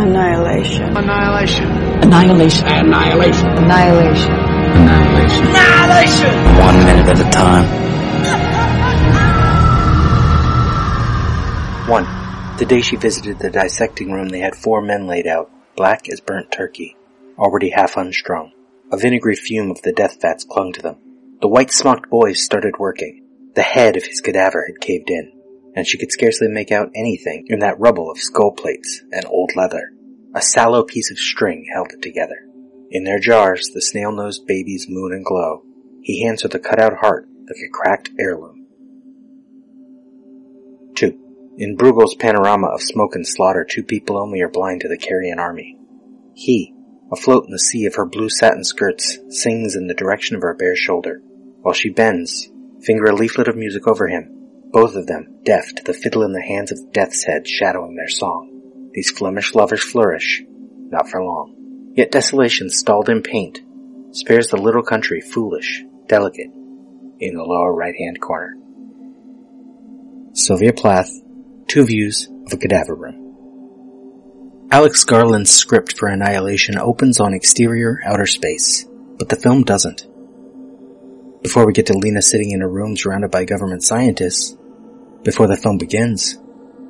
Annihilation. Annihilation. Annihilation. Annihilation. Annihilation. Annihilation. Annihilation. One minute at a time. One. The day she visited the dissecting room, they had four men laid out, black as burnt turkey, already half unstrung. A vinegary fume of the death fats clung to them. The white smocked boys started working. The head of his cadaver had caved in, and she could scarcely make out anything in that rubble of skull plates and old leather. A sallow piece of string held it together. In their jars, the snail-nosed babies moon and glow. He hands her the cut-out heart like a cracked heirloom. 2. In Bruegel's panorama of smoke and slaughter, two people only are blind to the carrion army. He, afloat in the sea of her blue satin skirts, sings in the direction of her bare shoulder, while she bends, finger a leaflet of music over him, both of them deaf to the fiddle in the hands of Death's Head shadowing their song. These Flemish lovers flourish, not for long. Yet desolation stalled in paint spares the little country foolish, delicate, in the lower right-hand corner. Sylvia Plath, Two Views of a Cadaver Room. Alex Garland's script for Annihilation opens on exterior outer space, but the film doesn't. Before we get to Lena sitting in a room surrounded by government scientists, before the film begins,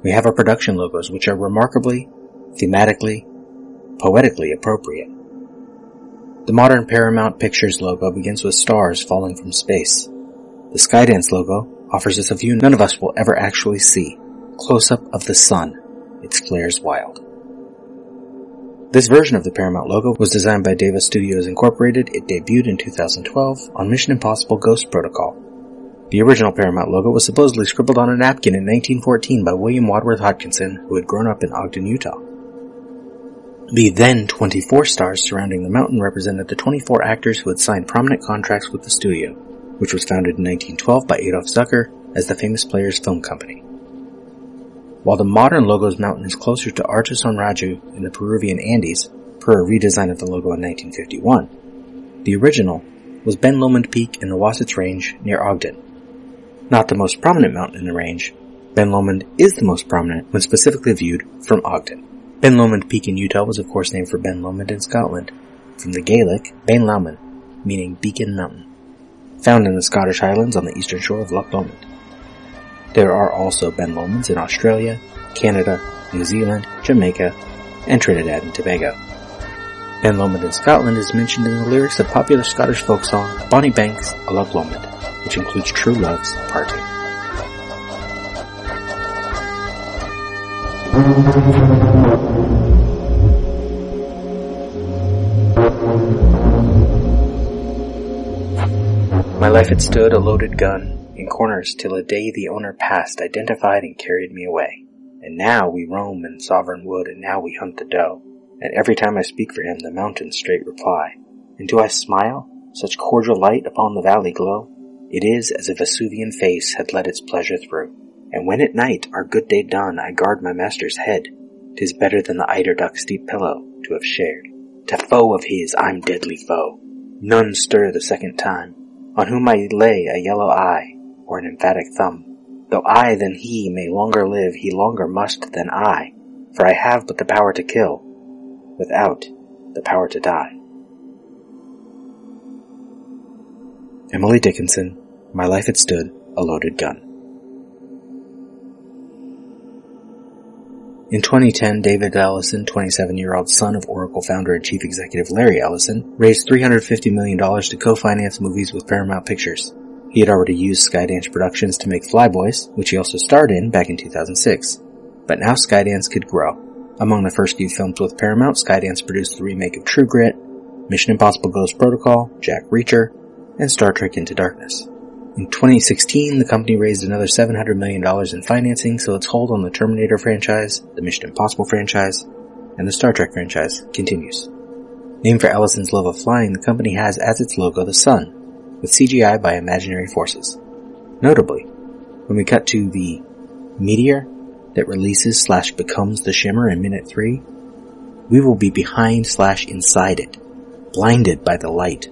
we have our production logos, which are remarkably, thematically, poetically appropriate. The modern Paramount Pictures logo begins with stars falling from space. The Skydance logo offers us a view none of us will ever actually see. Close up of the sun. Its flares wild. This version of the Paramount logo was designed by Davis Studios Incorporated. It debuted in 2012 on Mission Impossible Ghost Protocol. The original Paramount logo was supposedly scribbled on a napkin in 1914 by William Wadsworth Hodkinson, who had grown up in Ogden, Utah. The then 24 stars surrounding the mountain represented the 24 actors who had signed prominent contracts with the studio, which was founded in 1912 by Adolph Zukor as the Famous Players Film Company. While the modern logo's mountain is closer to Artesonraju in the Peruvian Andes, per a redesign of the logo in 1951, the original was Ben Lomond Peak in the Wasatch Range near Ogden. Not the most prominent mountain in the range, Ben Lomond is the most prominent when specifically viewed from Ogden. Ben Lomond Peak in Utah was of course named for Ben Lomond in Scotland, from the Gaelic Ben Lomond, meaning Beacon Mountain, found in the Scottish Highlands on the eastern shore of Loch Lomond. There are also Ben Lomonds in Australia, Canada, New Zealand, Jamaica, and Trinidad and Tobago. Ben Lomond in Scotland is mentioned in the lyrics of popular Scottish folk song Bonnie Banks o' Loch Lomond, which includes True Love's Parting. My life had stood a loaded gun in corners till a day the owner passed, identified and carried me away. And now we roam in sovereign wood, and now we hunt the doe. And every time I speak for him, the mountains straight reply. And do I smile? Such cordial light upon the valley glow? It is as if a Vesuvian face had let its pleasure through. And when at night, our good day done, I guard my master's head, 'tis better than the eider duck's deep pillow to have shared. To foe of his, I'm deadly foe. None stir the second time, on whom I lay a yellow eye, or an emphatic thumb. Though I than he may longer live, he longer must than I, for I have but the power to kill, without the power to die. Emily Dickinson, My Life Had Stood a Loaded Gun. In 2010, David Ellison, 27-year-old son of Oracle founder and chief executive Larry Ellison, raised $350 million to co-finance movies with Paramount Pictures. He had already used Skydance Productions to make Flyboys, which he also starred in back in 2006. But now Skydance could grow. Among the first few films with Paramount, Skydance produced the remake of True Grit, Mission Impossible Ghost Protocol, Jack Reacher, and Star Trek Into Darkness. In 2016, the company raised another $700 million in financing, so its hold on the Terminator franchise, the Mission Impossible franchise, and the Star Trek franchise continues. Named for Ellison's love of flying, the company has as its logo the sun, with CGI by imaginary forces. Notably, when we cut to the meteor that releases slash becomes the shimmer in minute three, we will be behind slash inside it, blinded by the light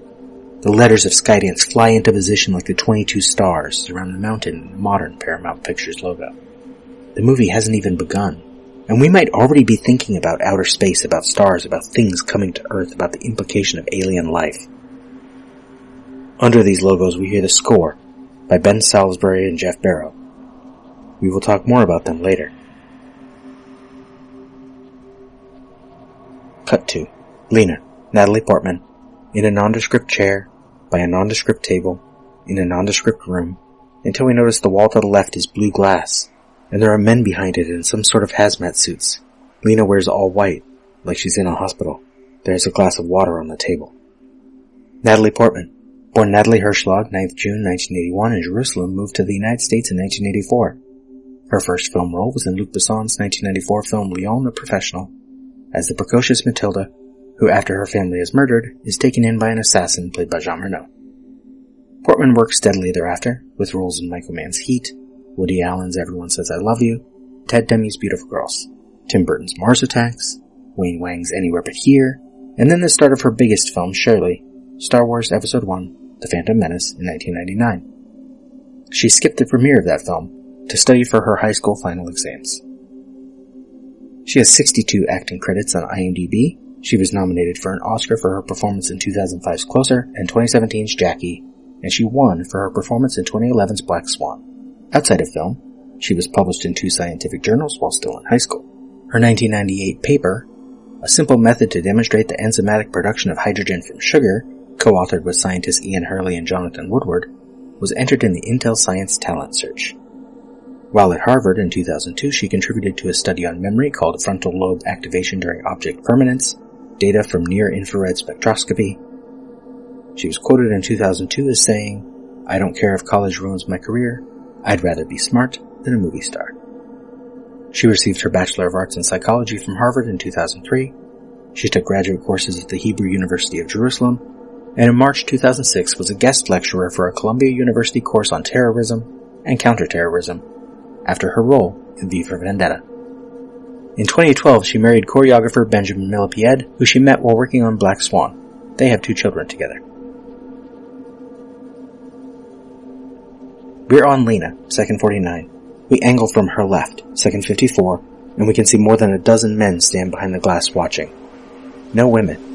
the letters of Skydance fly into position like the 22 stars around the mountain in the modern Paramount Pictures logo. The movie hasn't even begun. And we might already be thinking about outer space, about stars, about things coming to Earth, about the implication of alien life. Under these logos we hear the score by Ben Salisbury and Geoff Barrow. We will talk more about them later. Cut to Lena, Natalie Portman, in a nondescript chair, by a nondescript table, in a nondescript room, until we notice the wall to the left is blue glass, and there are men behind it in some sort of hazmat suits. Lena wears all white, like she's in a hospital. There is a glass of water on the table. Natalie Portman, born Natalie Hershlag, 9th June 1981 in Jerusalem, moved to the United States in 1984. Her first film role was in Luc Besson's 1994 film Léon the Professional, as the precocious Matilda, who after her family is murdered, is taken in by an assassin played by Jean Reno. Portman worked steadily thereafter, with roles in Michael Mann's Heat, Woody Allen's Everyone Says I Love You, Ted Demme's Beautiful Girls, Tim Burton's Mars Attacks, Wayne Wang's Anywhere But Here, and then the start of her biggest film, Shirley, Star Wars Episode 1, The Phantom Menace in 1999. She skipped the premiere of that film to study for her high school final exams. She has 62 acting credits on IMDb. She was nominated for an Oscar for her performance in 2005's Closer and 2017's Jackie, and she won for her performance in 2011's Black Swan. Outside of film, she was published in two scientific journals while still in high school. Her 1998 paper, A Simple Method to Demonstrate the Enzymatic Production of Hydrogen from Sugar, co-authored with scientists Ian Hurley and Jonathan Woodward, was entered in the Intel Science Talent Search. While at Harvard in 2002, she contributed to a study on memory called Frontal Lobe Activation During Object Permanence, data from near-infrared spectroscopy. She was quoted in 2002 as saying, I don't care if college ruins my career, I'd rather be smart than a movie star. She received her Bachelor of Arts in Psychology from Harvard in 2003. She took graduate courses at the Hebrew University of Jerusalem, and in March 2006 was a guest lecturer for a Columbia University course on terrorism and counterterrorism after her role in V for Vendetta. In 2012, she married choreographer Benjamin Millepied, who she met while working on Black Swan. They have two children together. We're on Lena, second 49. We angle from her left, second 54, and we can see more than a dozen men stand behind the glass watching. No women.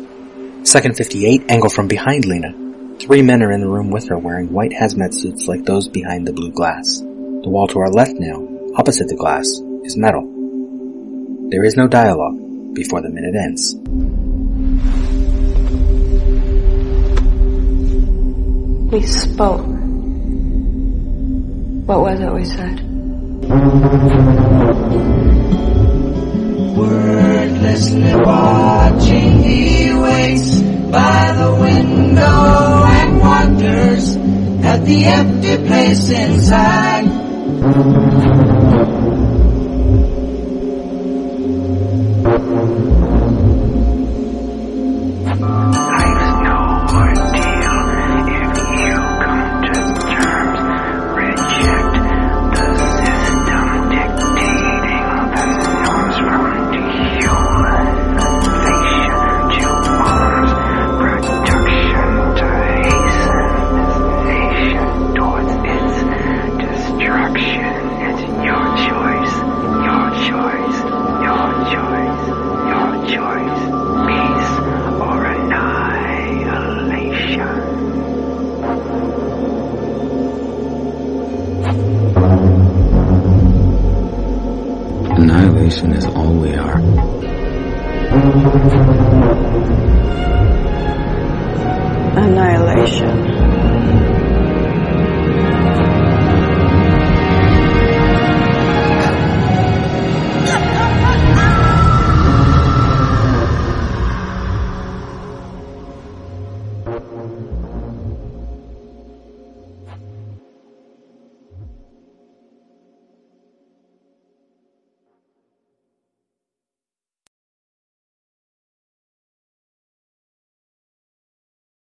Second 58, angle from behind Lena. Three men are in the room with her wearing white hazmat suits like those behind the blue glass. The wall to our left now, opposite the glass, is metal. There is no dialogue before the minute ends. We spoke. What was it we said? Wordlessly watching, he waits by the window and wonders at the empty place inside. Annihilation is all we are. Annihilation.